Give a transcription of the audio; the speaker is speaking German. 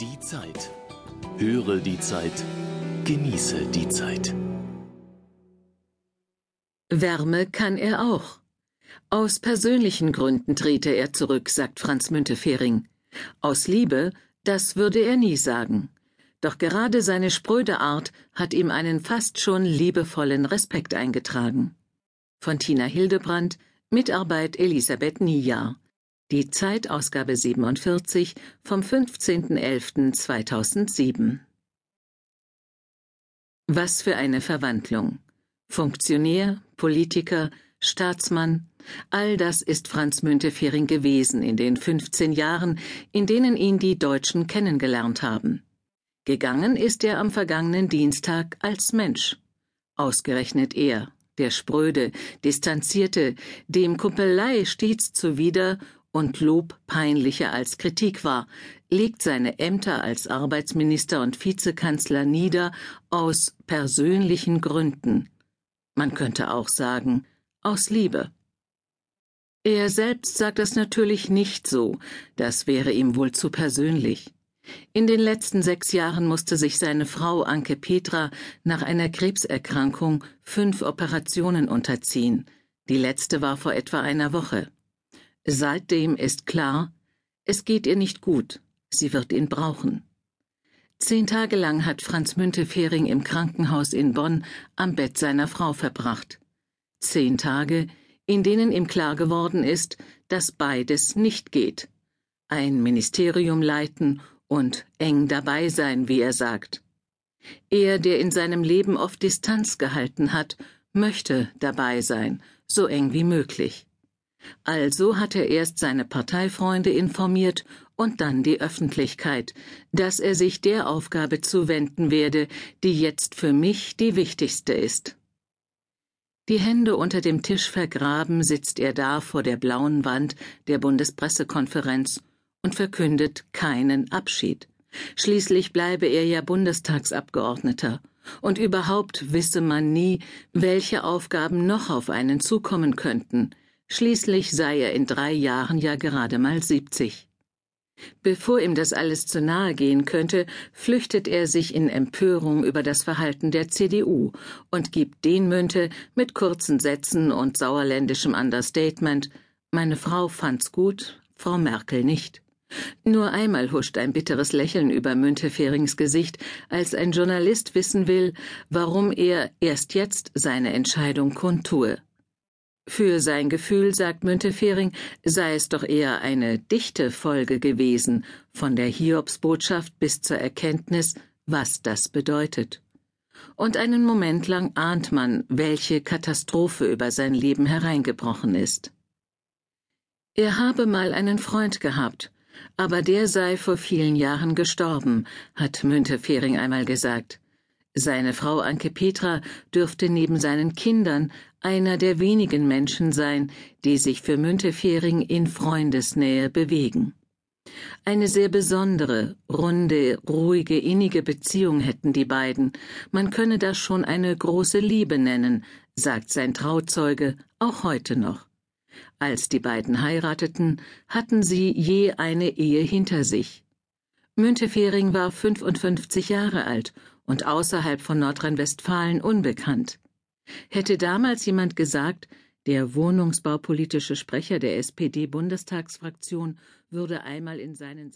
Die Zeit. Höre die Zeit. Genieße die Zeit. Wärme kann er auch. Aus persönlichen Gründen trete er zurück, sagt Franz Müntefering. Aus Liebe, das würde er nie sagen. Doch gerade seine spröde Art hat ihm einen fast schon liebevollen Respekt eingetragen. Von Tina Hildebrand, Mitarbeit Elisabeth Niejahr. Die Zeitausgabe 47 vom 15.11.2007. Was für eine Verwandlung. Funktionär, Politiker, Staatsmann, all das ist Franz Müntefering gewesen in den 15 Jahren, in denen ihn die Deutschen kennengelernt haben. Gegangen ist er am vergangenen Dienstag als Mensch. Ausgerechnet er, der spröde, distanzierte, dem Kumpelei stets zuwider und Lob peinlicher als Kritik war, legt seine Ämter als Arbeitsminister und Vizekanzler nieder aus persönlichen Gründen. Man könnte auch sagen, aus Liebe. Er selbst sagt das natürlich nicht so, das wäre ihm wohl zu persönlich. In den letzten sechs Jahren musste sich seine Frau Anke Petra nach einer Krebserkrankung fünf Operationen unterziehen. Die letzte war vor etwa einer Woche. Seitdem ist klar, es geht ihr nicht gut, sie wird ihn brauchen. Zehn Tage lang hat Franz Müntefering im Krankenhaus in Bonn am Bett seiner Frau verbracht. Zehn Tage, in denen ihm klar geworden ist, dass beides nicht geht. Ein Ministerium leiten und eng dabei sein, wie er sagt. Er, der in seinem Leben oft Distanz gehalten hat, möchte dabei sein, so eng wie möglich. Also hat er erst seine Parteifreunde informiert und dann die Öffentlichkeit, dass er sich der Aufgabe zuwenden werde, die jetzt für mich die wichtigste ist. Die Hände unter dem Tisch vergraben sitzt er da vor der blauen Wand der Bundespressekonferenz und verkündet keinen Abschied. Schließlich bleibe er ja Bundestagsabgeordneter, und überhaupt wisse man nie, welche Aufgaben noch auf einen zukommen könnten, schließlich sei er in drei Jahren ja gerade mal siebzig. Bevor ihm das alles zu nahe gehen könnte, flüchtet er sich in Empörung über das Verhalten der CDU und gibt den Münte mit kurzen Sätzen und sauerländischem Understatement Meine Frau fand's gut, Frau Merkel nicht. Nur einmal huscht ein bitteres Lächeln über Münteferings Gesicht, als ein Journalist wissen will, warum er erst jetzt seine Entscheidung kundtue. Für sein Gefühl, sagt Müntefering, sei es doch eher eine dichte Folge gewesen, von der Hiobsbotschaft bis zur Erkenntnis, was das bedeutet. Und einen Moment lang ahnt man, welche Katastrophe über sein Leben hereingebrochen ist. Er habe mal einen Freund gehabt, aber der sei vor vielen Jahren gestorben, hat Müntefering einmal gesagt. Seine Frau Anke Petra dürfte neben seinen Kindern einer der wenigen Menschen sein, die sich für Müntefering in Freundesnähe bewegen. Eine sehr besondere, runde, ruhige, innige Beziehung hätten die beiden. Man könne das schon eine große Liebe nennen, sagt sein Trauzeuge, auch heute noch. Als die beiden heirateten, hatten sie je eine Ehe hinter sich. Müntefering war 55 Jahre alt und außerhalb von Nordrhein-Westfalen unbekannt. Hätte damals jemand gesagt, der wohnungsbaupolitische Sprecher der SPD-Bundestagsfraktion würde einmal in seinen